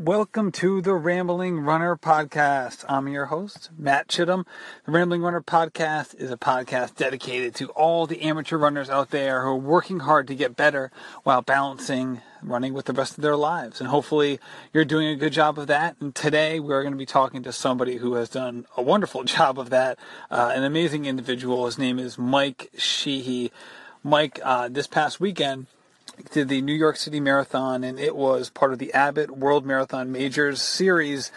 Welcome to the Rambling Runner Podcast. I'm your host, Matt Chittum. The Rambling Runner Podcast is a podcast dedicated to all the amateur runners out there who are working hard to get better while balancing running with the rest of their lives. And hopefully you're doing a good job of that. And today we're going to be talking to somebody who has done a wonderful job of that, uh, an amazing individual. His name is Mike Sheehy. Mike, uh, this past weekend, did the New York City Marathon, and it was part of the Abbott World Marathon Majors series,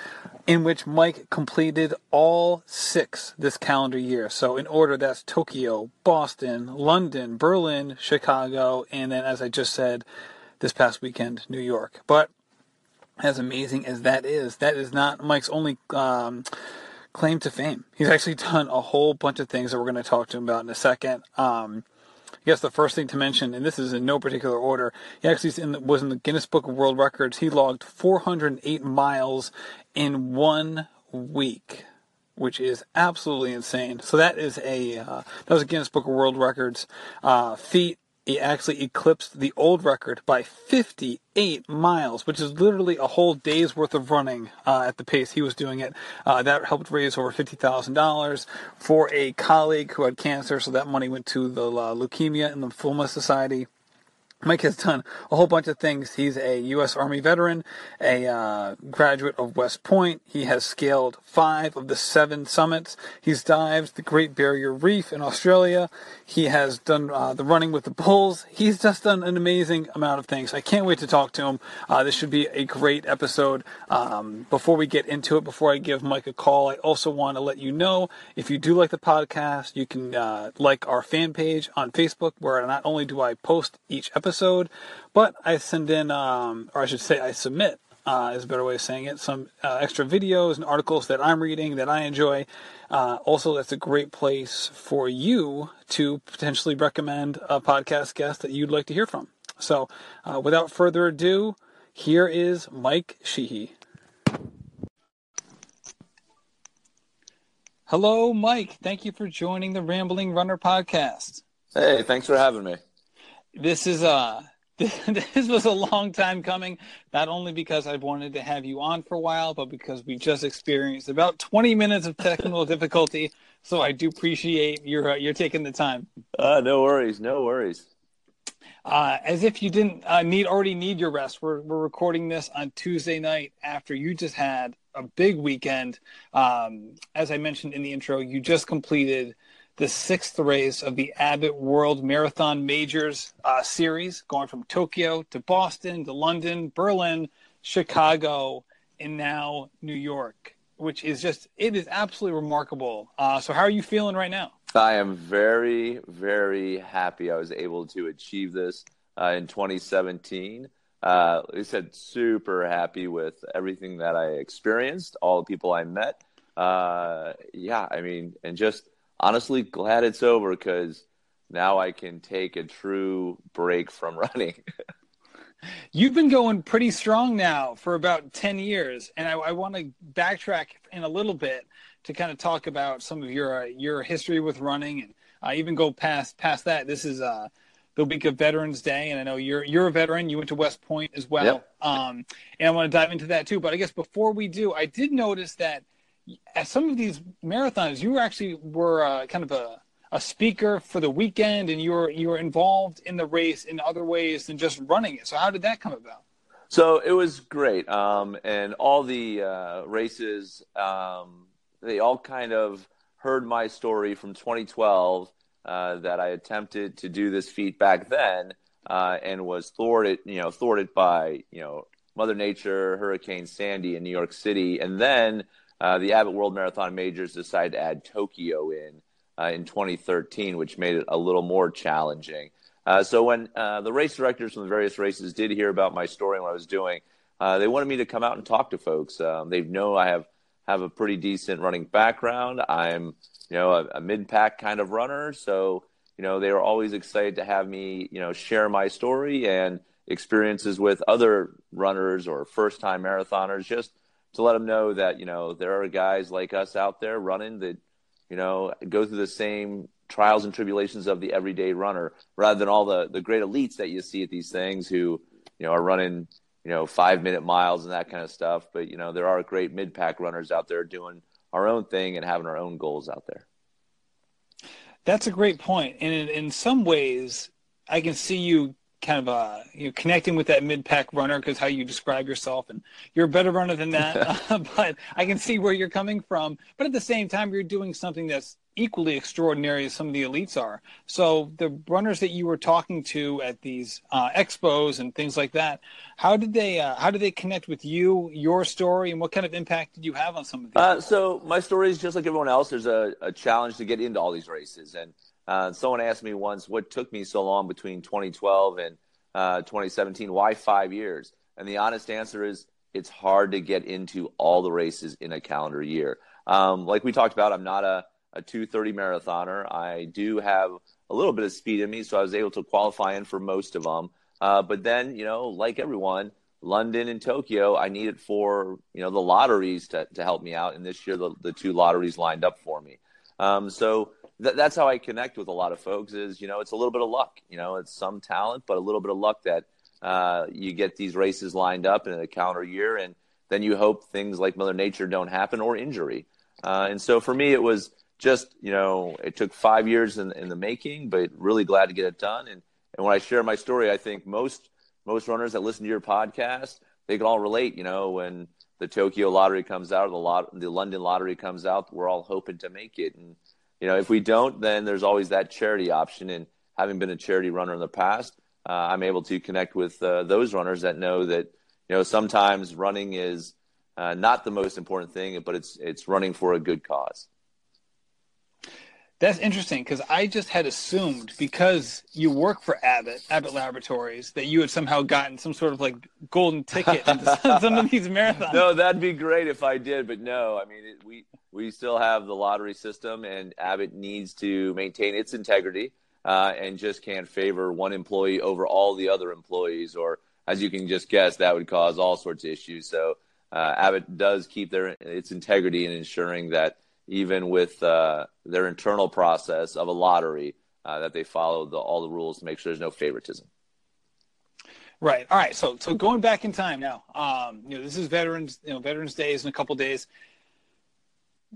in which Mike completed all six this calendar year. So, in order, that's Tokyo, Boston, London, Berlin, Chicago, and then, as I just said, this past weekend, New York. But as amazing as that is, that is not Mike's only. Um, claim to fame. He's actually done a whole bunch of things that we're going to talk to him about in a second. Um, I guess the first thing to mention, and this is in no particular order, he actually in the, was in the Guinness Book of World Records. He logged 408 miles in one week, which is absolutely insane. So that is a uh, that was a Guinness Book of World Records uh, feat he actually eclipsed the old record by 58 miles, which is literally a whole day's worth of running uh, at the pace he was doing it. Uh, that helped raise over $50,000 for a colleague who had cancer, so that money went to the uh, Leukemia and Lymphoma Society. Mike has done a whole bunch of things. He's a U.S. Army veteran, a uh, graduate of West Point. He has scaled five of the seven summits. He's dived the Great Barrier Reef in Australia. He has done uh, the running with the bulls. He's just done an amazing amount of things. I can't wait to talk to him. Uh, this should be a great episode. Um, before we get into it, before I give Mike a call, I also want to let you know if you do like the podcast, you can uh, like our fan page on Facebook, where not only do I post each episode, episode, but I send in, um, or I should say, I submit, uh, is a better way of saying it, some uh, extra videos and articles that I'm reading that I enjoy. Uh, also, that's a great place for you to potentially recommend a podcast guest that you'd like to hear from. So, uh, without further ado, here is Mike Sheehy. Hello, Mike. Thank you for joining the Rambling Runner podcast. Hey, thanks for having me this is uh this was a long time coming not only because i've wanted to have you on for a while but because we just experienced about 20 minutes of technical difficulty so i do appreciate your uh, you're taking the time uh no worries no worries uh, as if you didn't uh, need already need your rest. We're we're recording this on Tuesday night after you just had a big weekend. Um, as I mentioned in the intro, you just completed the sixth race of the Abbott World Marathon Majors uh, series, going from Tokyo to Boston to London, Berlin, Chicago, and now New York, which is just, it is absolutely remarkable. Uh, so, how are you feeling right now? I am very, very happy I was able to achieve this uh, in 2017. Uh, like I said, super happy with everything that I experienced, all the people I met. Uh, yeah, I mean, and just honestly glad it's over because now I can take a true break from running. You've been going pretty strong now for about 10 years, and I, I want to backtrack in a little bit to kind of talk about some of your uh, your history with running, and uh, even go past past that. This is uh, the week of Veterans Day, and I know you're you're a veteran. You went to West Point as well, yep. um, and I want to dive into that too. But I guess before we do, I did notice that at some of these marathons, you actually were uh, kind of a, a speaker for the weekend, and you were you were involved in the race in other ways than just running it. So how did that come about? So it was great, um, and all the uh, races um, they all kind of heard my story from 2012 uh, that I attempted to do this feat back then, uh, and was thwarted, you know, thwarted by you know Mother Nature, Hurricane Sandy in New York City, and then uh, the Abbott World Marathon Majors decided to add Tokyo in uh, in 2013, which made it a little more challenging. Uh, so when uh, the race directors from the various races did hear about my story and what I was doing, uh, they wanted me to come out and talk to folks. Um, they know I have have a pretty decent running background. I'm you know a, a mid pack kind of runner, so you know they were always excited to have me you know share my story and experiences with other runners or first time marathoners just to let them know that you know there are guys like us out there running that you know go through the same trials and tribulations of the everyday runner rather than all the the great elites that you see at these things who you know are running you know, five minute miles and that kind of stuff. But you know, there are great mid pack runners out there doing our own thing and having our own goals out there. That's a great point, and in, in some ways, I can see you kind of uh, you know connecting with that mid pack runner because how you describe yourself, and you're a better runner than that. but I can see where you're coming from. But at the same time, you're doing something that's equally extraordinary as some of the elites are. So the runners that you were talking to at these uh, expos and things like that, how did they uh, how did they connect with you, your story, and what kind of impact did you have on some of these? Uh, so my story is just like everyone else. There's a, a challenge to get into all these races, and uh, someone asked me once what took me so long between 2012 and uh, 2017. Why five years? And the honest answer is it's hard to get into all the races in a calendar year. Um, like we talked about, I'm not a a 230 marathoner. I do have a little bit of speed in me, so I was able to qualify in for most of them. Uh, but then, you know, like everyone, London and Tokyo, I needed for you know the lotteries to, to help me out, and this year the, the two lotteries lined up for me. Um, so th- that's how I connect with a lot of folks. Is you know it's a little bit of luck. You know it's some talent, but a little bit of luck that uh, you get these races lined up in a calendar year, and then you hope things like Mother Nature don't happen or injury. Uh, and so for me, it was just you know it took five years in, in the making but really glad to get it done and, and when i share my story i think most most runners that listen to your podcast they can all relate you know when the tokyo lottery comes out or the lot the london lottery comes out we're all hoping to make it and you know if we don't then there's always that charity option and having been a charity runner in the past uh, i'm able to connect with uh, those runners that know that you know sometimes running is uh, not the most important thing but it's it's running for a good cause that's interesting because I just had assumed because you work for Abbott, Abbott Laboratories, that you had somehow gotten some sort of like golden ticket into some of these marathons. No, that'd be great if I did, but no. I mean, it, we we still have the lottery system, and Abbott needs to maintain its integrity uh, and just can't favor one employee over all the other employees, or as you can just guess, that would cause all sorts of issues. So uh, Abbott does keep their its integrity in ensuring that even with uh, their internal process of a lottery, uh, that they follow the, all the rules to make sure there's no favoritism. Right. All right. So, so going back in time now, um, you know, this is Veterans, you know, Veterans Days in a couple days.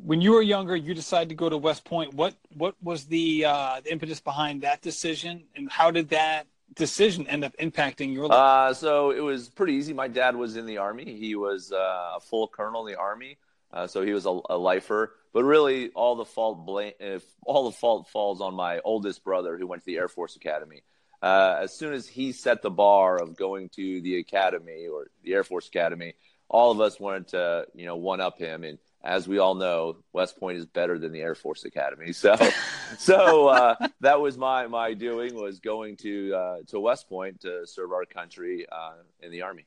When you were younger, you decided to go to West Point. What what was the, uh, the impetus behind that decision, and how did that decision end up impacting your life? Uh, so it was pretty easy. My dad was in the army. He was uh, a full colonel in the army, uh, so he was a, a lifer. But really, all the fault blame if all the fault falls on my oldest brother who went to the Air Force Academy. Uh, as soon as he set the bar of going to the academy or the Air Force Academy, all of us wanted to, you know, one up him. And as we all know, West Point is better than the Air Force Academy. So, so uh, that was my my doing was going to uh, to West Point to serve our country uh, in the Army.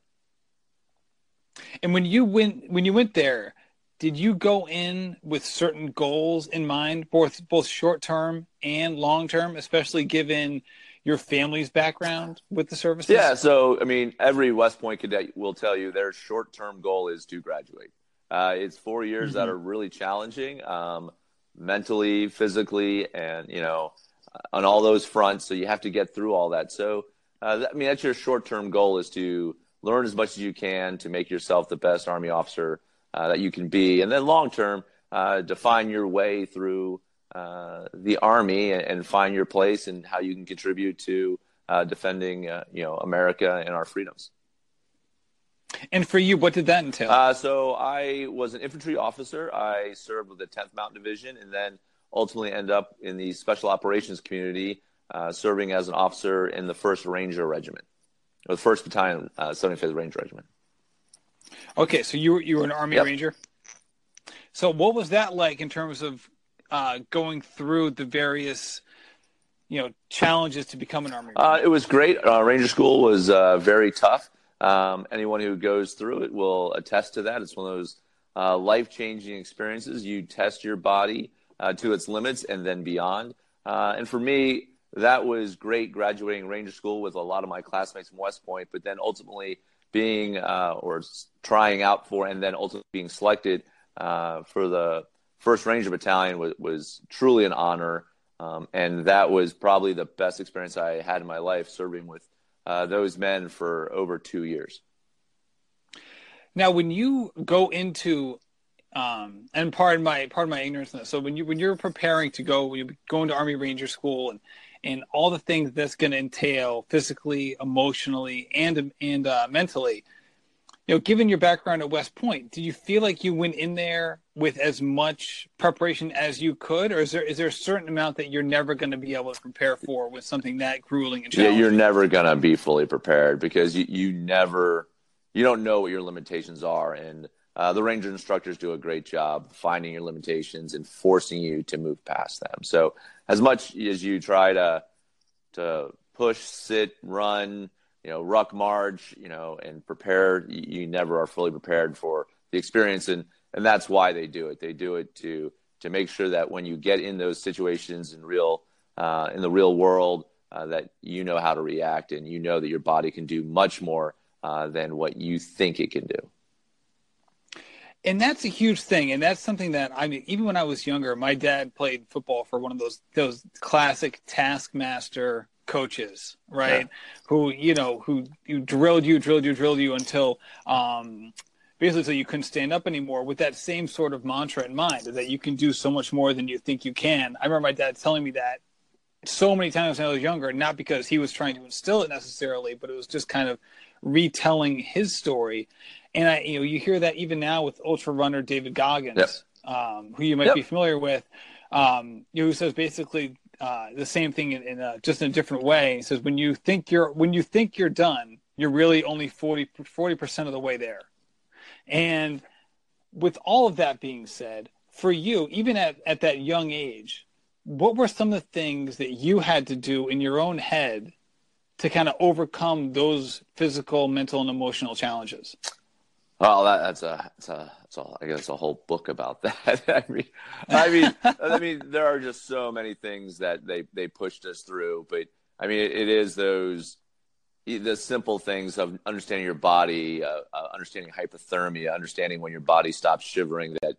And when you went when you went there, did you go in with certain goals in mind, both both short term and long term, especially given your family's background with the services? Yeah, so I mean, every West Point cadet will tell you their short term goal is to graduate. Uh, it's four years mm-hmm. that are really challenging, um, mentally, physically, and you know, on all those fronts. So you have to get through all that. So uh, I mean, that's your short term goal is to learn as much as you can to make yourself the best Army officer uh, that you can be, and then long term, uh, define your way through uh, the army and, and, find your place and how you can contribute to uh, defending, uh, you know, America and our freedoms. And for you, what did that entail? Uh, so I was an infantry officer. I served with the 10th Mountain Division, and then ultimately end up in the Special Operations community, serving as an officer in the First Ranger Regiment, or the First Battalion, 75th Ranger Regiment. Okay, so you were you were an Army yep. Ranger. So what was that like in terms of uh, going through the various you know challenges to become an Army? Uh, it was great. Uh, Ranger School was uh, very tough. Um, anyone who goes through it will attest to that. It's one of those uh, life changing experiences. You test your body uh, to its limits and then beyond. and for me, that was great graduating Ranger School with a lot of my classmates from West Point, but then ultimately being uh, or trying out for and then ultimately being selected uh, for the first Ranger Battalion was, was truly an honor. Um, and that was probably the best experience I had in my life serving with uh, those men for over two years. Now, when you go into um, and pardon my pardon my ignorance this. So when you when you're preparing to go, you go into Army Ranger School and and all the things that's going to entail physically, emotionally, and and uh, mentally. You know, given your background at West Point, do you feel like you went in there with as much preparation as you could, or is there is there a certain amount that you're never going to be able to prepare for with something that grueling and challenging? Yeah, you're never going to be fully prepared because you you never you don't know what your limitations are, and uh, the ranger instructors do a great job finding your limitations and forcing you to move past them. So as much as you try to to push, sit, run, you know, ruck, march, you know, and prepare, you, you never are fully prepared for the experience, and and that's why they do it. They do it to to make sure that when you get in those situations in real uh, in the real world, uh, that you know how to react and you know that your body can do much more uh, than what you think it can do and that's a huge thing and that's something that i mean even when i was younger my dad played football for one of those those classic taskmaster coaches right yeah. who you know who, you drilled you drilled you drilled you until um basically so you couldn't stand up anymore with that same sort of mantra in mind that you can do so much more than you think you can i remember my dad telling me that so many times when i was younger not because he was trying to instill it necessarily but it was just kind of retelling his story and I, you know, you hear that even now with ultra runner David Goggins, yep. um, who you might yep. be familiar with, um, you know, who says basically uh, the same thing in, in a, just in a different way. He says when you think you're when you think you're done, you're really only 40 percent of the way there. And with all of that being said, for you, even at, at that young age, what were some of the things that you had to do in your own head to kind of overcome those physical, mental, and emotional challenges? Well, that, that's a, that's a, that's a, I guess a whole book about that. I mean, I mean, I mean, there are just so many things that they, they pushed us through, but I mean, it, it is those, the simple things of understanding your body, uh, uh, understanding hypothermia, understanding when your body stops shivering, that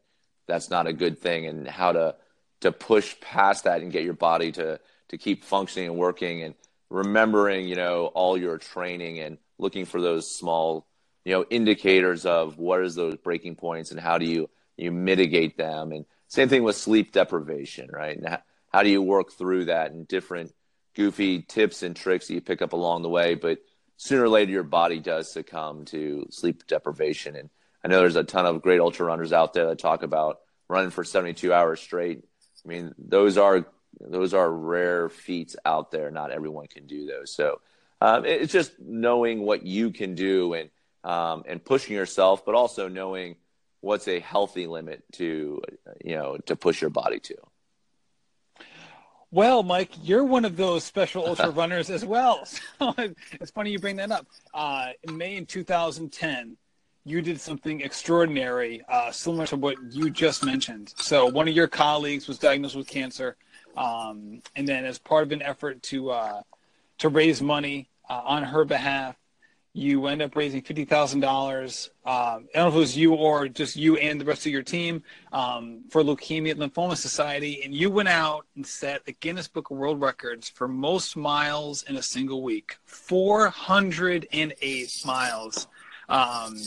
that's not a good thing and how to, to push past that and get your body to, to keep functioning and working and remembering, you know, all your training and looking for those small you know indicators of what is those breaking points and how do you you mitigate them. And same thing with sleep deprivation right? And how, do you work through that and different goofy tips and tricks that you pick up along the way but sooner or later your body does succumb to sleep deprivation. And i know there's a ton of great ultra runners out there that talk about running for 72 hours straight. I mean those are those are rare feats out there. Not everyone can do those. So um, it's just knowing what you can do and um, and pushing yourself, but also knowing what's a healthy limit to you know to push your body to. Well, Mike, you're one of those special ultra runners as well. So it's funny you bring that up. Uh, in May in 2010, you did something extraordinary, uh, similar to what you just mentioned. So one of your colleagues was diagnosed with cancer, um, and then as part of an effort to uh, to raise money uh, on her behalf, you end up raising fifty thousand um, dollars. I don't know if it was you or just you and the rest of your team um, for Leukemia and Lymphoma Society, and you went out and set the Guinness Book of World Records for most miles in a single week, four hundred and eight miles, um,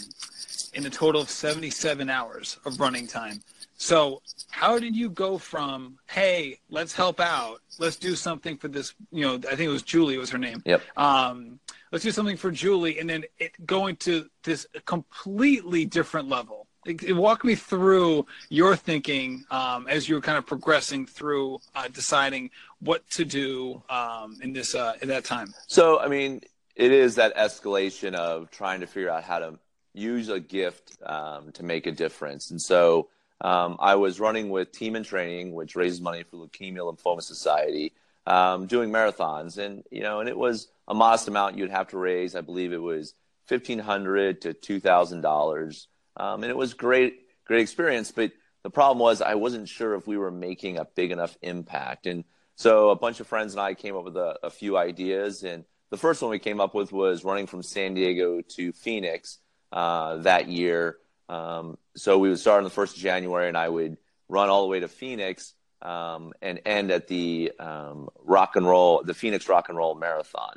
in a total of seventy-seven hours of running time. So, how did you go from hey, let's help out, let's do something for this? You know, I think it was Julie was her name. Yep. Um, let's do something for Julie, and then it going to this completely different level. It, it walk me through your thinking um, as you were kind of progressing through uh, deciding what to do um, in this uh, in that time. So, I mean, it is that escalation of trying to figure out how to use a gift um, to make a difference, and so. Um, I was running with Team in Training, which raises money for Leukemia Lymphoma Society, um, doing marathons, and you know, and it was a modest amount you'd have to raise. I believe it was fifteen hundred to two thousand um, dollars, and it was great, great experience. But the problem was I wasn't sure if we were making a big enough impact, and so a bunch of friends and I came up with a, a few ideas. And the first one we came up with was running from San Diego to Phoenix uh, that year. Um, so we would start on the first of January, and I would run all the way to Phoenix um, and end at the um, rock and roll, the Phoenix Rock and Roll Marathon.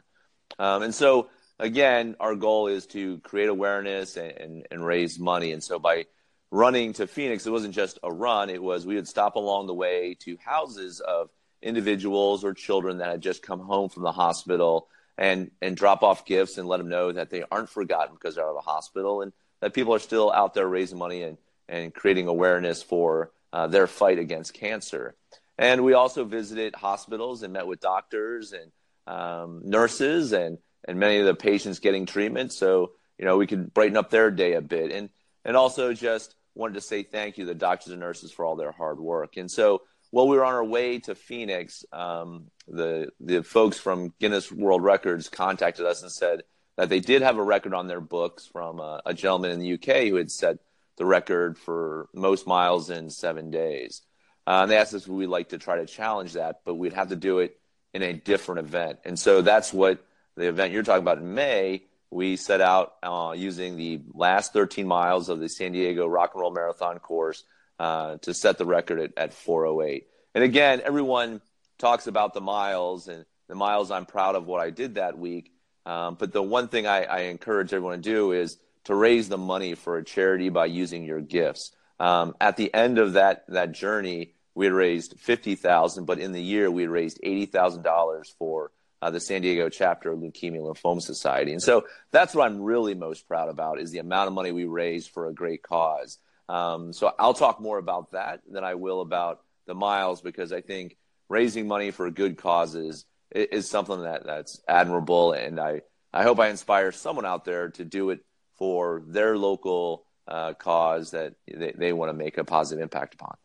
Um, and so again, our goal is to create awareness and, and, and raise money. And so by running to Phoenix, it wasn't just a run, it was we would stop along the way to houses of individuals or children that had just come home from the hospital and, and drop off gifts and let them know that they aren't forgotten because they're out of the hospital and that people are still out there raising money and, and creating awareness for uh, their fight against cancer. And we also visited hospitals and met with doctors and um, nurses and, and many of the patients getting treatment. So, you know, we could brighten up their day a bit. And, and also just wanted to say thank you to the doctors and nurses for all their hard work. And so while we were on our way to Phoenix, um, the, the folks from Guinness World Records contacted us and said that they did have a record on their books from a, a gentleman in the UK who had set the record for most miles in seven days. Uh, and they asked us if we'd like to try to challenge that, but we'd have to do it in a different event. And so that's what the event you're talking about in May, we set out uh, using the last 13 miles of the San Diego Rock and Roll Marathon course uh, to set the record at, at 408. And again, everyone talks about the miles and the miles I'm proud of what I did that week. Um, but the one thing I, I, encourage everyone to do is to raise the money for a charity by using your gifts. Um, at the end of that that journey, we had raised fifty thousand, but in the year we had raised eighty thousand dollars for uh, the San Diego chapter of Leukemia Lymphoma Society. And so that's what I'm really most proud about is the amount of money we raised for a great cause. Um, so I'll talk more about that than I will about the miles because I think raising money for good causes is, something that that's admirable, and I I hope I inspire someone out there to do it for their local uh, cause that they, they want to make a positive impact upon.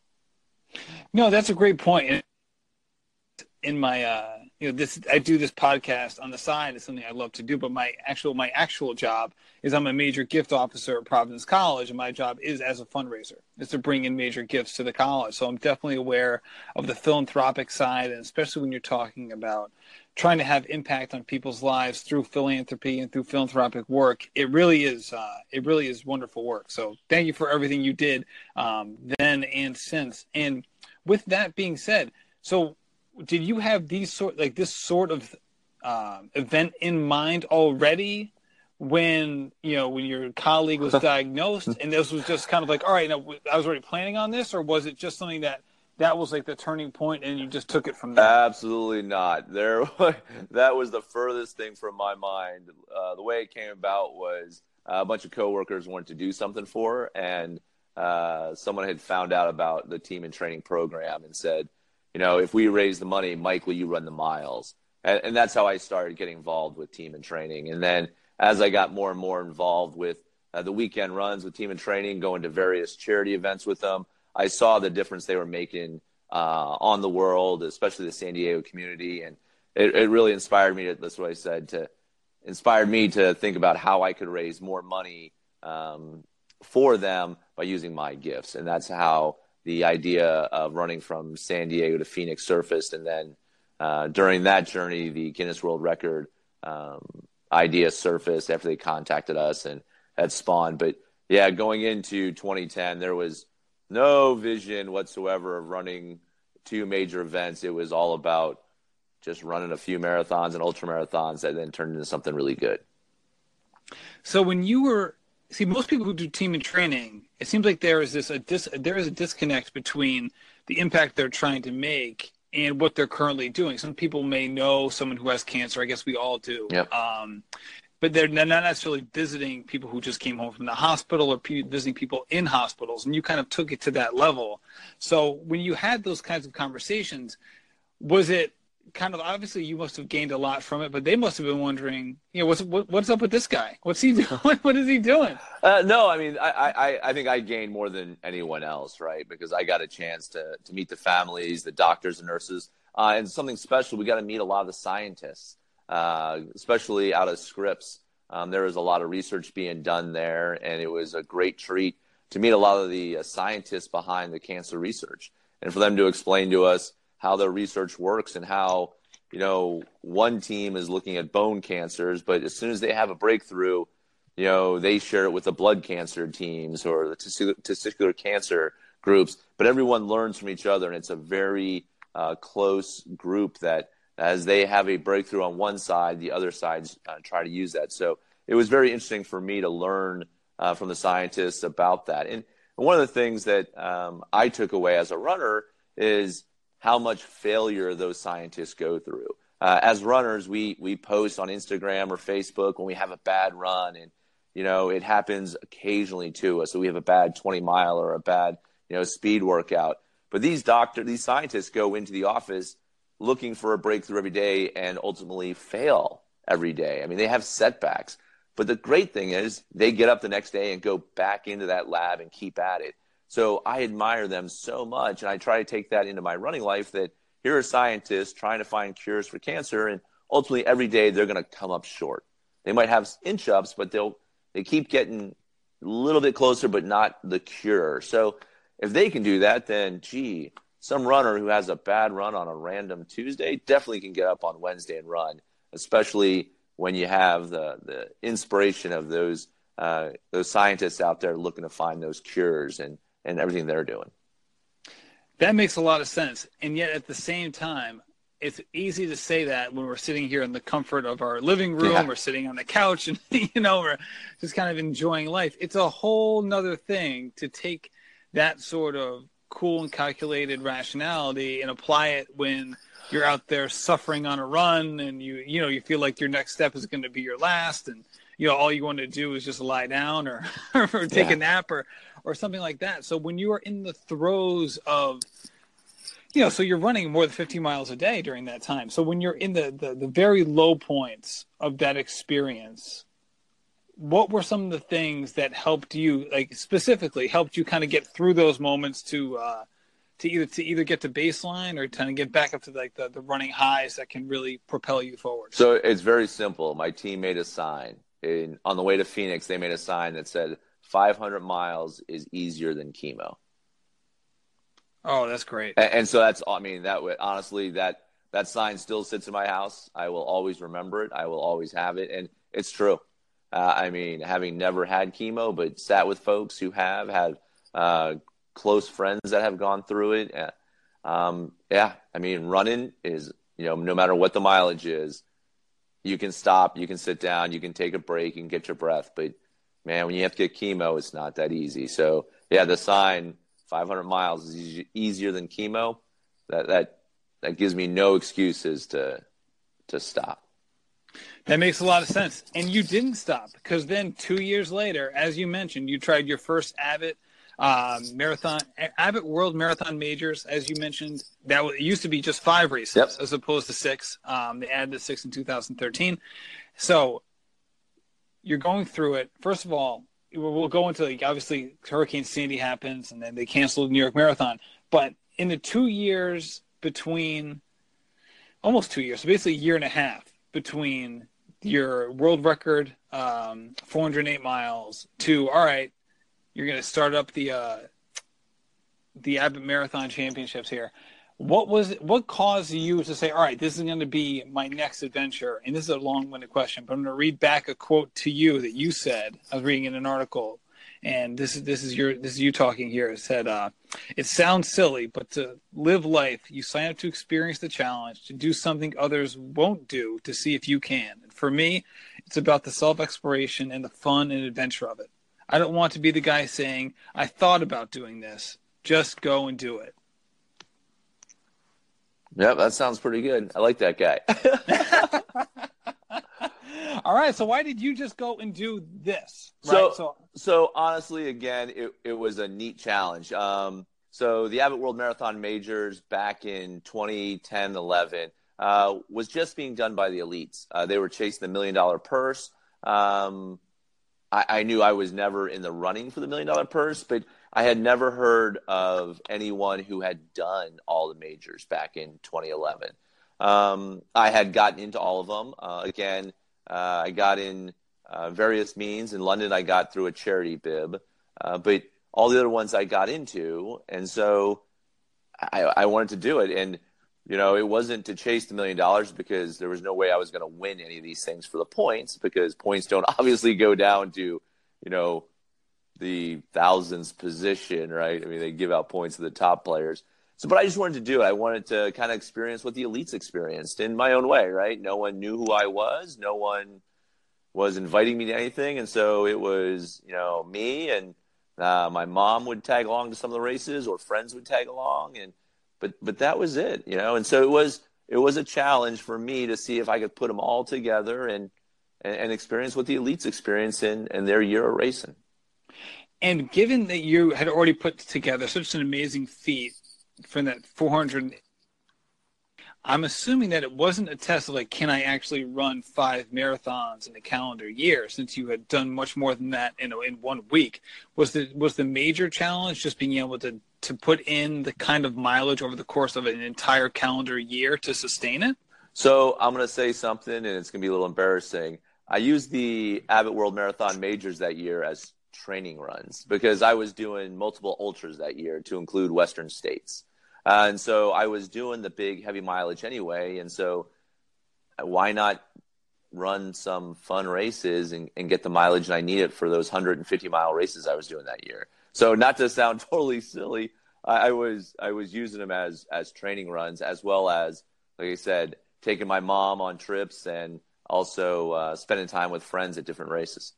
No, that's a great point. In my, uh, you know, this I do this podcast on the side. It's something I love to do, but my actual my actual job is I'm a major gift officer at Providence College, and my job is as a fundraiser is to bring in major gifts to the college. So I'm definitely aware of the philanthropic side, and especially when you're talking about trying to have impact on people's lives through philanthropy and through philanthropic work it really is uh, it really is wonderful work so thank you for everything you did um, then and since and with that being said so did you have these sort like this sort of uh, event in mind already when you know when your colleague was diagnosed and this was just kind of like all right now i was already planning on this or was it just something that that was like the turning point and you just took it from there? Absolutely not. There that was the furthest thing from my mind. Uh, the way it came about was uh, a bunch of coworkers wanted to do something for and uh, someone had found out about the Team in Training program and said you know if we raise the money mike will you run the miles? And, and that's how i started getting involved with Team in Training. And then as i got more and more involved with uh, the weekend runs with Team in Training going to various charity events with them I saw the difference they were making uh, on the world, especially the San Diego community, and it, it really inspired me. To, that's what I said to inspired me to think about how I could raise more money um, for them by using my gifts, and that's how the idea of running from San Diego to Phoenix surfaced, and then uh, during that journey, the Guinness World Record um, idea surfaced after they contacted us and had spawned. But yeah, going into 2010, there was no vision whatsoever of running two major events. It was all about just running a few marathons and ultra marathons that then turned into something really good. So when you were see most people who do Team in Training, it seems like there is this a dis, there is a disconnect between the impact they're trying to make and what they're currently doing. Some people may know someone who has cancer. I guess we all do. Yep. Um, but they're not necessarily visiting people who just came home from the hospital or visiting people in hospitals and you kind of took it to that level so when you had those kinds of conversations was it kind of obviously you must have gained a lot from it but they must have been wondering you know what's what, what's up with this guy? What's he doing? What is he doing? Uh, no i mean I, I i think i gained more than anyone else right? Because i got a chance to to meet the families the doctors and nurses uh, and something special we got to meet a lot of the scientists uh, especially out of Scripps. Um, there was a lot of research being done there, and it was a great treat to meet a lot of the uh, scientists behind the cancer research. And for them to explain to us how their research works and how you know one team is looking at bone cancers but as soon as they have a breakthrough you know they share it with the blood cancer teams or the testicular cancer groups but everyone learns from each other and it's a very uh, close group that as they have a breakthrough on one side, the other sides uh, try to use that. So it was very interesting for me to learn uh, from the scientists about that. And one of the things that um, I took away as a runner is how much failure those scientists go through. Uh, as runners, we we post on Instagram or Facebook when we have a bad run, and you know it happens occasionally to us. So we have a bad 20 mile or a bad you know speed workout. But these doctor, these scientists go into the office looking for a breakthrough every day and ultimately fail every day. I mean, they have setbacks. But the great thing is they get up the next day and go back into that lab and keep at it. So I admire them so much. And I try to take that into my running life that here are scientists trying to find cures for cancer. And ultimately, every day they're going to come up short. They might have inch ups, but they'll, they keep getting a little bit closer, but not the cure. So if they can do that, then gee, some runner who has a bad run on a random Tuesday definitely can get up on Wednesday and run, especially when you have the, the inspiration of those uh, those scientists out there looking to find those cures and, and everything they're doing. That makes a lot of sense. And yet at the same time, it's easy to say that when we're sitting here in the comfort of our living room, yeah. we're sitting on the couch and, you know, we're just kind of enjoying life. It's a whole nother thing to take that sort of cool and calculated rationality and apply it when you're out there suffering on a run and you you know you feel like your next step is going to be your last and you know all you want to do is just lie down or, or take yeah. a nap or or something like that. So when you are in the throes of you know so you're running more than 50 miles a day during that time. So when you're in the the, the very low points of that experience what were some of the things that helped you like specifically helped you kind of get through those moments to uh to either to either get to baseline or kind of get back up to like the, the running highs that can really propel you forward? So it's very simple. My team made a sign in on the way to phoenix they made a sign that said 500 miles is easier than chemo. Oh that's great. And, and so that's i mean that would honestly that that sign still sits in my house. I will always remember it. I will always have it. And it's true. Uh, I mean, having never had chemo, but sat with folks who have had uh, close friends that have gone through it. Um, yeah, I mean, running is you know no matter what the mileage is, you can stop, you can sit down, you can take a break, and get your breath. But man, when you have to get chemo, it's not that easy. So yeah, the sign 500 miles is easier than chemo. That that that gives me no excuses to to stop. That makes a lot of sense. And you didn't stop because then two years later, as you mentioned, you tried your first Abbott um, marathon, Abbott World Marathon Majors, as you mentioned. That was, used to be just five races yep. as opposed to six. Um, they added the six in 2013. So you're going through it. First of all, we'll go into like obviously Hurricane Sandy happens, and then they canceled the New York Marathon. But in the two years between, almost two years, so basically a year and a half between your world record, um, 408 miles, to all right, you're going to start up the uh, the Abbott Marathon Championships here. What was what caused you to say, all right, this is going to be my next adventure? And this is a long-winded question, but I'm going to read back a quote to you that you said. I was reading in an article and this is this is your this is you talking here. It said, uh, "It sounds silly, but to live life, you sign up to experience the challenge, to do something others won't do, to see if you can. And for me, it's about the self exploration and the fun and adventure of it. I don't want to be the guy saying I thought about doing this. Just go and do it." Yep, that sounds pretty good. I like that guy. All right. So why did you just go and do this? Right? So, so, so honestly, again, it, it was a neat challenge. Um, so the Abbott World Marathon Majors back in 2010, 11 uh, was just being done by the elites. Uh, they were chasing the million dollar purse. Um, I, I knew I was never in the running for the million dollar purse, but I had never heard of anyone who had done all the majors back in 2011. Um, I had gotten into all of them. Uh, again, uh, I got in uh, various means. In London, I got through a charity bib, uh, but all the other ones I got into, and so I, I wanted to do it. And you know, it wasn't to chase the million dollars because there was no way I was going to win any of these things for the points because points don't obviously go down to, you know, the thousands position, right? I mean, they give out points to the top players. So, but I just wanted to do it. I wanted to kind of experience what the elites experienced in my own way, right? No one knew who I was. No one was inviting me to anything. And so it was, you know, me and uh, my mom would tag along to some of the races or friends would tag along. And, but, but that was it, you know? And so it was, it was a challenge for me to see if I could put them all together and, and, and experience what the elites experience in, in their year of racing. And given that you had already put together such an amazing feat for that 400, I'm assuming that it wasn't a test of like, can I actually run five marathons in a calendar year? Since you had done much more than that in in one week, was the was the major challenge just being able to to put in the kind of mileage over the course of an entire calendar year to sustain it? So I'm going to say something, and it's going to be a little embarrassing. I used the Abbott World Marathon majors that year as training runs because I was doing multiple ultras that year to include Western states. Uh, and so I was doing the big heavy mileage anyway. And so why not run some fun races and, and get the mileage I needed for those 150 mile races I was doing that year? So not to sound totally silly, I, I was I was using them as as training runs as well as like I said, taking my mom on trips and also uh, spending time with friends at different races.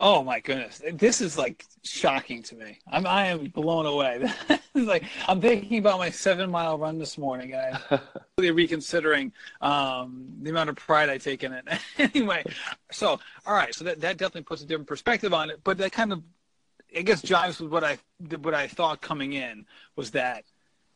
Oh my goodness, this is like shocking to me. I'm I am blown away. like I'm thinking about my seven mile run this morning, and I'm really reconsidering um, the amount of pride I take in it. anyway, so all right, so that that definitely puts a different perspective on it. But that kind of, I guess, jives with what I what I thought coming in was that,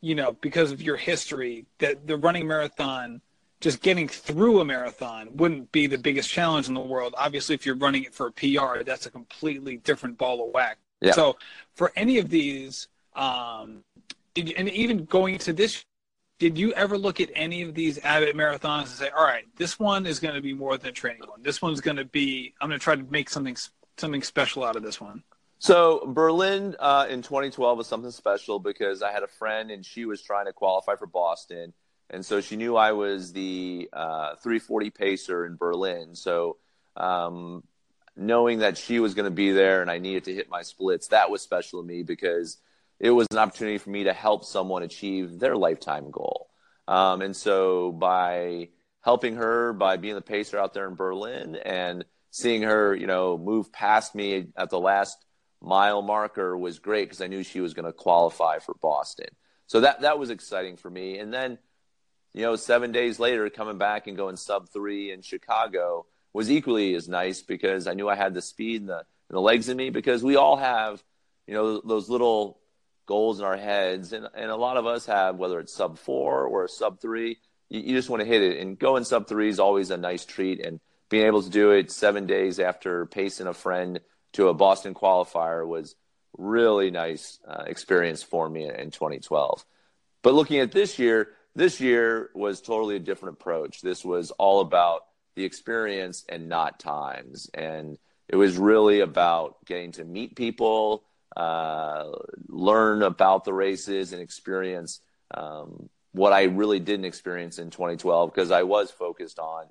you know, because of your history, that the running marathon just getting through a marathon wouldn't be the biggest challenge in the world. Obviously, if you're running it for a PR, that's a completely different ball of wax. Yeah. So, for any of these, um, did, and even going to this, did you ever look at any of these Abbott marathons and say, "All right, this one is going to be more than a training one. This one's going to be. I'm going to try to make something something special out of this one." So Berlin uh, in 2012 was something special because I had a friend and she was trying to qualify for Boston and so she knew I was the uh, 340 pacer in Berlin. So um, knowing that she was going to be there and I needed to hit my splits, that was special to me because it was an opportunity for me to help someone achieve their lifetime goal. Um, and so by helping her, by being the pacer out there in Berlin and seeing her, you know, move past me at the last mile marker was great because I knew she was going to qualify for Boston. So that that was exciting for me. And then you know, seven days later, coming back and going sub three in Chicago was equally as nice because I knew I had the speed and the, and the legs in me because we all have, you know, those little goals in our heads. And, and a lot of us have, whether it's sub four or sub three, you, you just want to hit it. And going sub three is always a nice treat. And being able to do it seven days after pacing a friend to a Boston qualifier was really nice uh, experience for me in 2012. But looking at this year, this year was totally a different approach. This was all about the experience and not times. And it was really about getting to meet people, uh, learn about the races, and experience um, what I really didn't experience in 2012 because I was focused on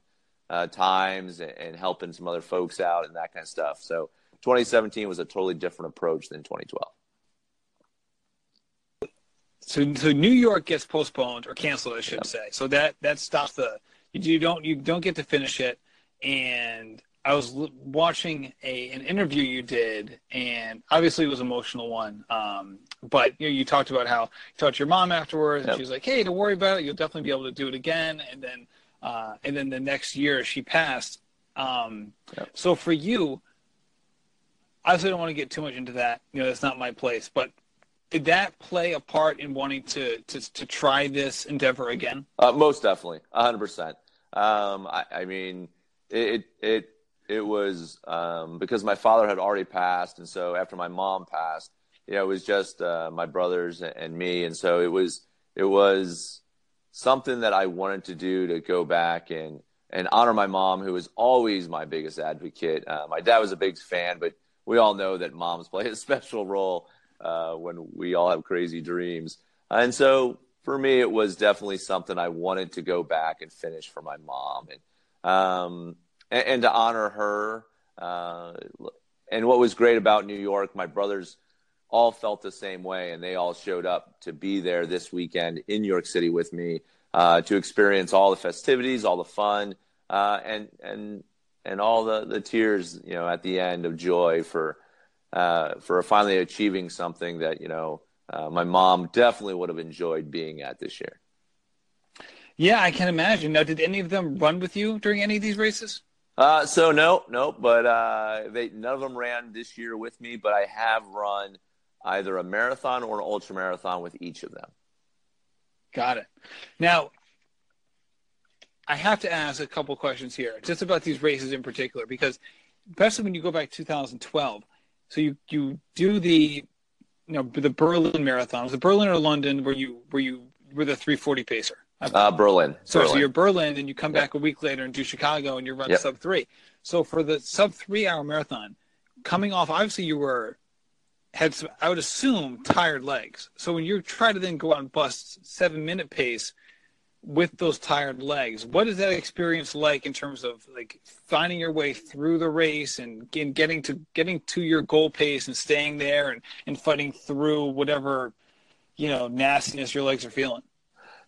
uh, times and, and, helping some other folks out and that kind of stuff. So 2017 was a totally different approach than 2012. So, so New York gets postponed or canceled, I should yep. say. So that that stops the you don't you don't get to finish it. And I was watching a an interview you did, and obviously it was an emotional one. Um, but you know, you talked about how you talked to your mom afterwards, and she was like, "Hey, don't worry about it. You'll definitely be able to do it again." And then, uh, and then the next year she passed. Um, yep. So for you, I also don't want to get too much into that. You know, that's not my place. But did that play a part in wanting to to, to try this endeavor again? Uh, most definitely, hundred um, percent. I, mean, it it it was um, because my father had already passed, and so after my mom passed, you know, it was just uh, my brothers and me, and so it was it was something that I wanted to do to go back and and honor my mom, who was always my biggest advocate. Uh, my dad was a big fan, but we all know that moms play a special role uh, when we all have crazy dreams. And so for me, it was definitely something I wanted to go back and finish for my mom and, um, and, and to honor her. Uh, and what was great about New York, my brothers all felt the same way, and they all showed up to be there this weekend in New York City with me uh, to experience all the festivities, all the fun, uh, and and and all the, the tears, you know, at the end of joy for uh, for finally achieving something that you know uh, my mom definitely would have enjoyed being at this year. Yeah, I can imagine. Now, did any of them run with you during any of these races? Uh, so no, no, but uh, they none of them ran this year with me. But I have run either a marathon or an ultra marathon with each of them. Got it. Now, I have to ask a couple questions here, just about these races in particular, because especially when you go back to 2012, so you you do the you know the Berlin marathon, was it Berlin or London where you where you were the 340 pacer? Uh, Berlin. So, Berlin. so you're Berlin, and you come back a week later and do Chicago, and you run Yep. sub three. So for the sub three hour marathon, coming off, obviously you were had some, I would assume tired legs. So when you try to then go out and bust seven minute pace with those tired legs, what is that experience like in terms of like finding your way through the race and get- getting to getting to your goal pace and staying there and, and fighting through whatever you know nastiness your legs are feeling?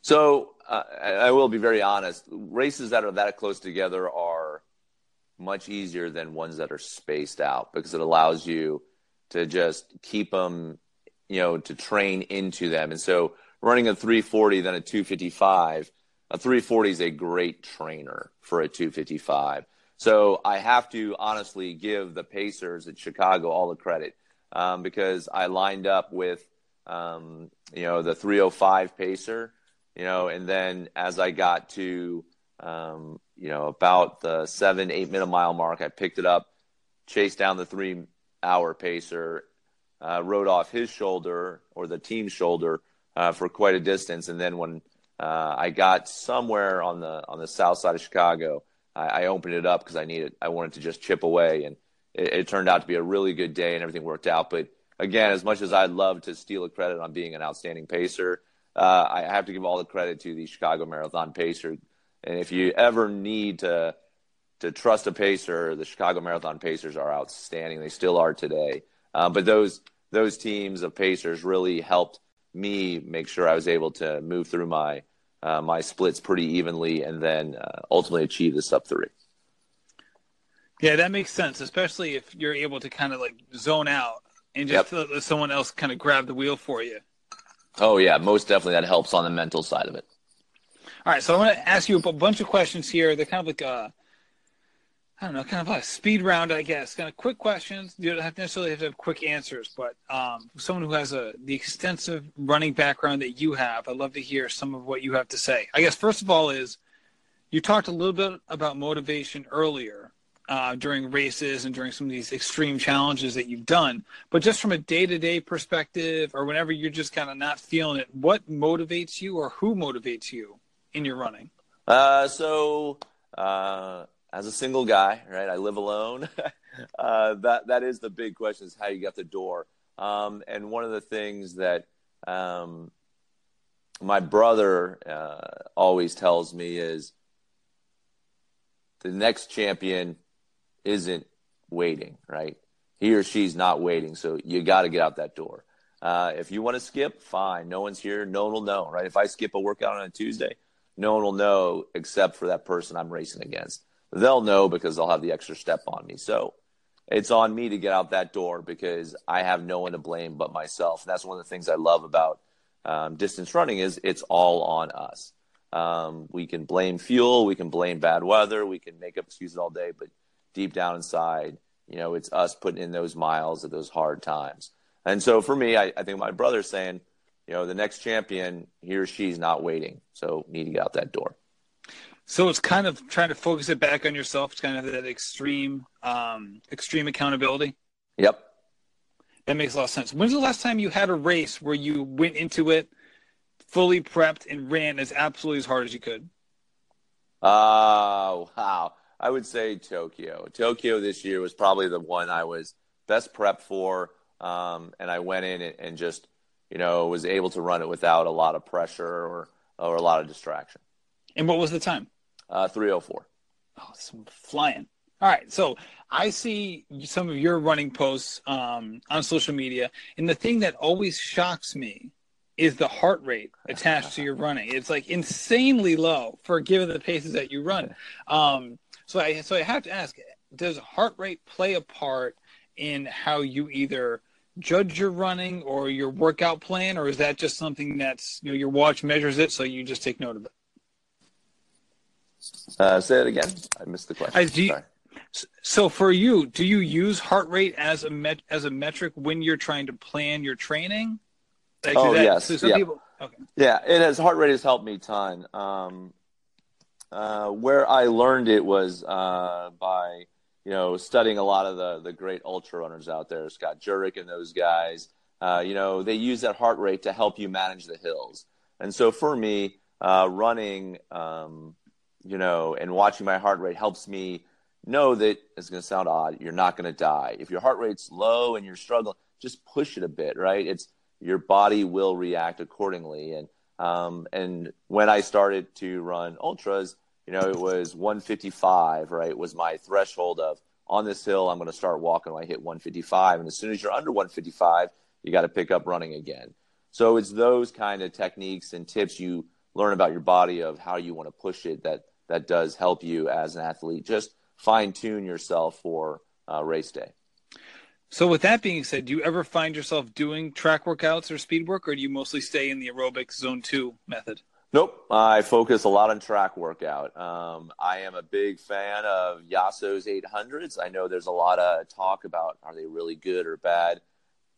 So uh, I will be very honest. Races that are that close together are much easier than ones that are spaced out because it allows you to just keep them, you know, to train into them. And so running a 340 then a 255, a 340 is a great trainer for a 255. So I have to honestly give the Pacers at Chicago all the credit um, because I lined up with, um, you know, the 305 Pacer you know, and then as I got to, um, you know, about the seven, eight minute mile mark, I picked it up, chased down the three hour pacer, uh, rode off his shoulder or the team's shoulder uh, for quite a distance. And then when uh, I got somewhere on the on the south side of Chicago, I, I opened it up because I needed, I wanted to just chip away, and it, it turned out to be a really good day, and everything worked out. But again, as much as I'd love to steal a credit on being an outstanding pacer, uh, I have to give all the credit to the Chicago Marathon Pacer. And if you ever need to to trust a pacer, the Chicago Marathon Pacers are outstanding. They still are today. Um, but those those teams of pacers really helped me make sure I was able to move through my uh, my splits pretty evenly, and then uh, ultimately achieve the sub three. Yeah, that makes sense, especially if you're able to kind of like zone out and just Yep. let someone else kind of grab the wheel for you. Oh yeah, most definitely that helps on the mental side of it. All right, so I want to ask you a bunch of questions here. They're kind of like a, I don't know, kind of a speed round, I guess. Kind of quick questions. You don't have necessarily have to have quick answers, but um, someone who has a the extensive running background that you have, I'd love to hear some of what you have to say. I guess first of all is you talked a little bit about motivation earlier uh, during races and during some of these extreme challenges that you've done. But just from a day to day perspective, or whenever you're just kind of not feeling it, what motivates you, or who motivates you in your running? Uh, so uh, as a single guy, right? I live alone. uh, that that is the big question: is how you got the door. Um, and one of the things that um, my brother uh, always tells me is the next champion isn't waiting, right? He or she's not waiting, so you got to get out that door. Uh, if you want to skip, fine. No one's here. No one will know, right? If I skip a workout on a Tuesday, no one will know except for that person I'm racing against. They'll know because they'll have the extra step on me. So it's on me to get out that door because I have no one to blame but myself. And that's one of the things I love about um, distance running is it's all on us. Um, we can blame fuel, we can blame bad weather, we can make up excuses all day, but deep down inside, you know, it's us putting in those miles at those hard times. And so for me, I, I think my brother's saying, you know, the next champion, he or she's not waiting. So need to get out that door. So it's kind of trying to focus it back on yourself. It's kind of that extreme, um, extreme accountability. Yep. That makes a lot of sense. When's the last time you had a race where you went into it fully prepped and ran as absolutely as hard as you could? Oh, wow. I would say Tokyo. Tokyo this year was probably the one I was best prepped for. Um, and I went in and, and just, you know, was able to run it without a lot of pressure or, or a lot of distraction. And what was the time? Uh, 304. Oh, some flying. All right, so I see some of your running posts um, on social media, and the thing that always shocks me is the heart rate attached to your running. It's like insanely low for given the paces that you run. Um, so I so I have to ask: Does heart rate play a part in how you either judge your running or your workout plan, or is that just something that's you know your watch measures it, so you just take note of it? Uh, say it again. I missed the question. You, so for you, do you use heart rate as a met, as a metric when you're trying to plan your training? Like, oh that, yes, so yeah. People, okay. Yeah, it has heart rate has helped me a ton. Um, uh, where I learned it was uh, by you know studying a lot of the the great ultra runners out there, Scott Jurek and those guys. Uh, you know they use that heart rate to help you manage the hills. And so for me, uh, running, um, you know, and watching my heart rate helps me know that it's going to sound odd. You're not going to die if your heart rate's low and you're struggling. Just push it a bit, right? It's your body will react accordingly. And um, and when I started to run ultras, you know, it was 155, right? Was my threshold of on this hill, I'm going to start walking when I hit 155. And as soon as you're under 155, you got to pick up running again. So it's those kind of techniques and tips you learn about your body of how you want to push it that that does help you as an athlete. Just fine tune yourself for uh, race day. So, with that being said, do you ever find yourself doing track workouts or speed work, or do you mostly stay in the aerobic zone two method? Nope. I focus a lot on track workout. Um, I am a big fan of Yasso's 800s. I know there's a lot of talk about are they really good or bad.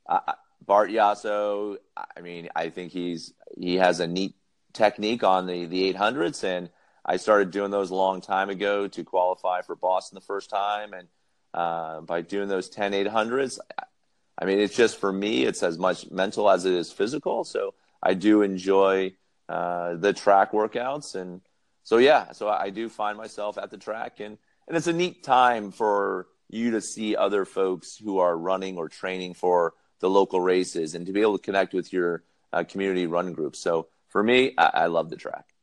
Uh, Bart Yasso, I mean, I think he's he has a neat technique on the the 800s, and I started doing those a long time ago to qualify for Boston the first time, and uh, by doing those 10 800s. I mean, it's just for me, it's as much mental as it is physical. So I do enjoy uh, the track workouts. And so, yeah, so I do find myself at the track. And, and it's a neat time for you to see other folks who are running or training for the local races and to be able to connect with your uh, community run group. So for me, I, I love the track.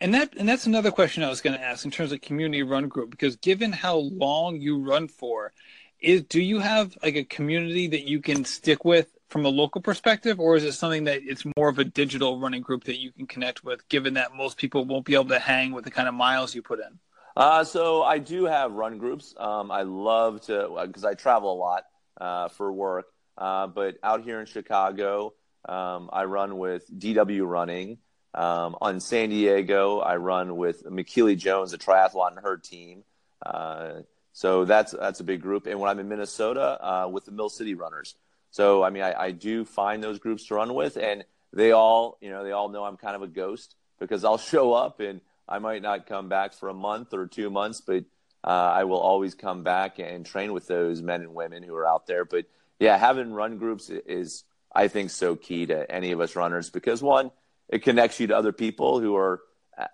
And that and that's another question I was going to ask in terms of community run group because given how long you run for, is do you have like a community that you can stick with from a local perspective, or is it something that it's more of a digital running group that you can connect with, given that most people won't be able to hang with the kind of miles you put in? Uh, so I do have run groups. Um, I love to because I travel a lot uh, for work. Uh, but out here in Chicago, um, I run with DW Running. Um, on San Diego, I run with McKeely Jones, a triathlon and her team. Uh, so that's that's a big group. And when I'm in Minnesota, uh, with the Mill City Runners. So I mean, I, I, do find those groups to run with, and they all, you know, they all know I'm kind of a ghost because I'll show up and I might not come back for a month or two months, but uh, I will always come back and train with those men and women who are out there. But yeah, having run groups is, I think, so key to any of us runners because one, it connects you to other people who are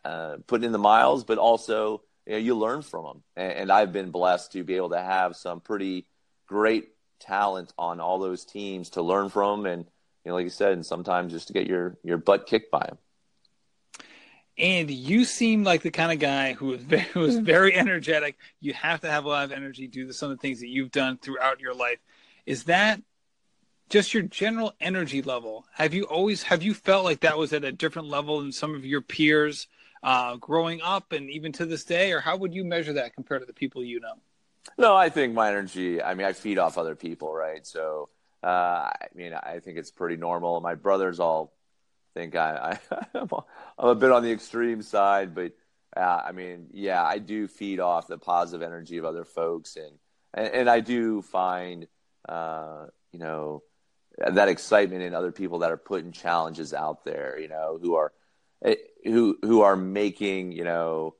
uh, putting in the miles, but also you, know, you learn from them. And, and, I've been blessed to be able to have some pretty great talent on all those teams to learn from, and you know, like you said, and sometimes just to get your your butt kicked by them. And you seem like the kind of guy who is very, who is very energetic. You have to have a lot of energy, to do some of the things that you've done throughout your life. Is that just your general energy level. Have you always have you felt like that was at a different level than some of your peers uh, growing up and even to this day? Or how would you measure that compared to the people you know? No i think my energy i mean i feed off other people right? So uh, i mean i think it's pretty normal. My brothers all think i, I i'm a bit on the extreme side but uh, i mean yeah i do feed off the positive energy of other folks. And and, and i do find uh, you know that excitement in other people that are putting challenges out there, you know, who are eh, who who are making, you know,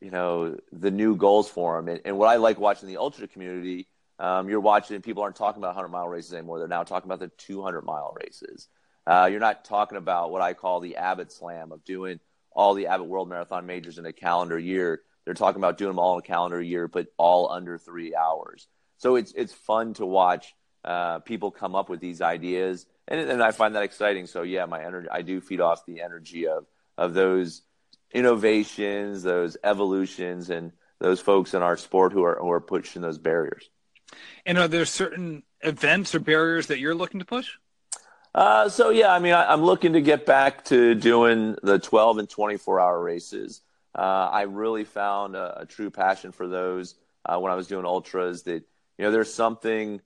you know, the new goals for them. And, and what I like watching the ultra community, um, you're watching people aren't talking about 100 mile races anymore. They're now talking about the 200 mile races. Uh, you're not talking about what I call the Abbott Slam of doing all the Abbott World Marathon majors in a calendar year. They're talking about doing them all in a calendar year, but all under three hours. So it's it's fun to watch uh, people come up with these ideas, and, and I find that exciting. So yeah, my energy, I do feed off the energy of of those innovations, those evolutions, and those folks in our sport who are who are pushing those barriers. And are there certain events or barriers that you're looking to push? Uh, so yeah, I mean, I, am looking to get back to doing the 12 and 24 hour races. Uh, I really found a, a, true passion for those uh, when I was doing ultras. That you know, there's something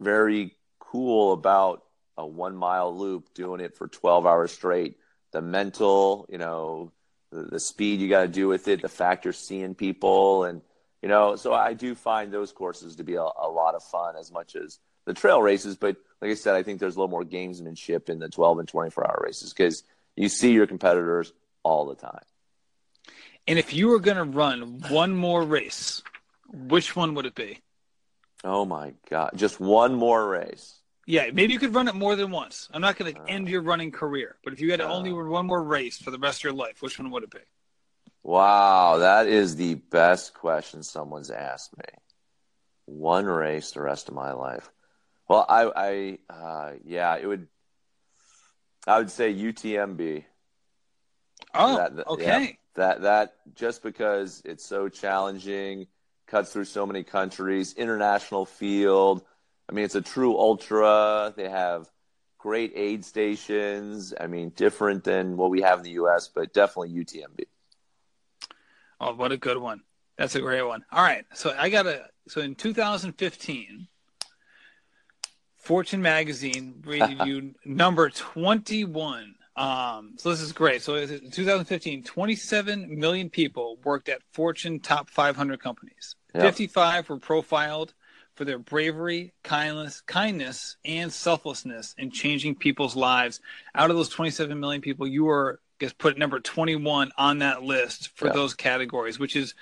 very cool about a one mile loop, doing it for 12 hours straight. The mental, you know, the, the speed you got to do with it, the fact you're seeing people, and you know, so I do find those courses to be a, a lot of fun as much as the trail races. But like I said, I think there's a little more gamesmanship in the 12 and 24 hour races because you see your competitors all the time. And if you were going to run one more race, which one would it be? Oh my God. Just one more race. Yeah, maybe you could run it more than once. I'm not going to uh, end your running career, but if you had to uh, only run one more race for the rest of your life, which one would it be? Wow, that is the best question someone's asked me. One race the rest of my life. Well, I, I, uh, yeah, it would. I would say UTMB. Oh, that, that, okay. Yeah, that that just because it's so challenging, cuts through so many countries, international field. I mean, it's a true ultra. They have great aid stations. I mean, different than what we have in the U.S., but definitely UTMB. Oh, what a good one! That's a great one. All right, so I got a. So in 2015, Fortune magazine rated you number 21. Um, so this is great. So in 2015, 27 million people worked at Fortune top 500 companies. Yep. 55 were profiled for their bravery, kindness, kindness, and selflessness in changing people's lives. Out of those 27 million people, you were I guess put number 21 on that list for those categories, which is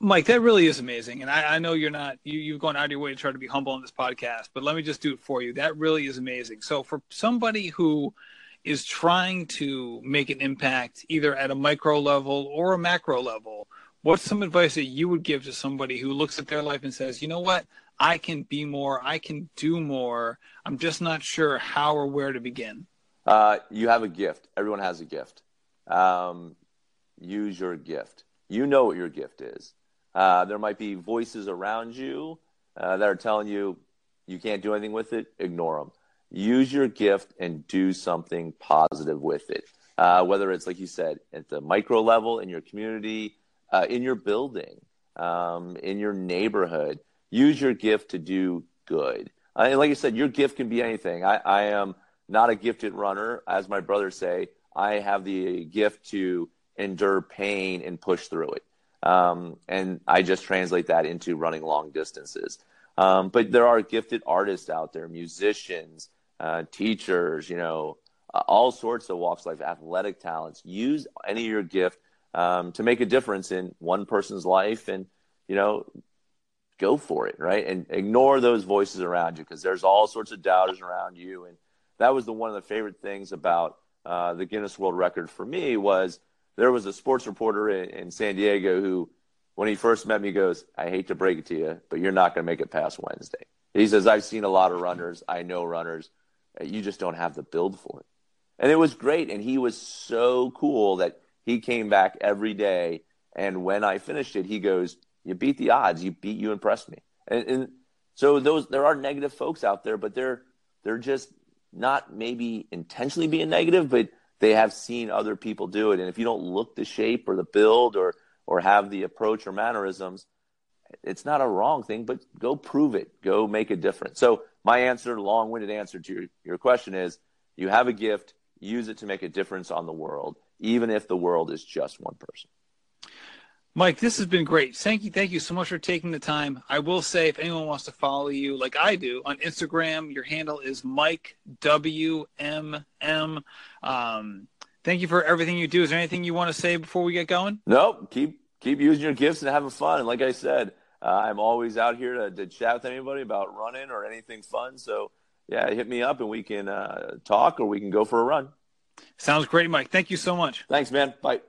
Mike, that really is amazing. And I, I, know you're not, you, you've gone out of your way to try to be humble on this podcast, but let me just do it for you. That really is amazing. So, for somebody who is trying to make an impact either at a micro level or a macro level, what's some advice that you would give to somebody who looks at their life and says, you know what, I can be more, I can do more. I'm just not sure how or where to begin. Uh, you have a gift. Everyone has a gift. Um, use your gift you know what your gift is. Uh, there might be voices around you uh, that are telling you you can't do anything with it. Ignore them. Use your gift and do something positive with it. Uh, whether it's like you said at the micro level in your community, uh, in your building, um, in your neighborhood, use your gift to do good. Uh, and like I said, your gift can be anything. I, I am not a gifted runner, as my brothers say. I have the gift to endure pain and push through it. Um, and I just translate that into running long distances. Um, but there are gifted artists out there, musicians, uh, teachers, you know, uh, all sorts of walks of life, athletic talents. Use any of your gift um, to make a difference in one person's life, and you know, go for it, right? And ignore those voices around you because there's all sorts of doubters around you. And that was the one of the favorite things about uh, the Guinness World Record for me was there was a sports reporter in, in San Diego who, when he first met me, goes, "I hate to break it to you, but you're not going to make it past Wednesday." He says, "I've seen a lot of runners. I know runners. You just don't have the build for it." And it was great, and he was so cool that he came back every day. And when I finished it, he goes, "You beat the odds. You beat. You impressed me." And, and so those there are negative folks out there, but they're they're just not maybe intentionally being negative, but they have seen other people do it. And if you don't look the shape or the build or or have the approach or mannerisms, it's not a wrong thing, but go prove it. Go make a difference. So my answer, long-winded answer to your, your question is you have a gift, use it to make a difference on the world, even if the world is just one person. Mike, this has been great. Thank you. Thank you so much for taking the time. I will say, if anyone wants to follow you like I do on Instagram, your handle is Mike WMM. Um, thank you for everything you do. Is there anything you want to say before we get going? Nope. Keep keep using your gifts and having fun. And like I said, uh, I'm always out here to, to chat with anybody about running or anything fun. So yeah, hit me up and we can uh, talk or we can go for a run. Sounds great, Mike. Thank you so much. Thanks, man. Bye.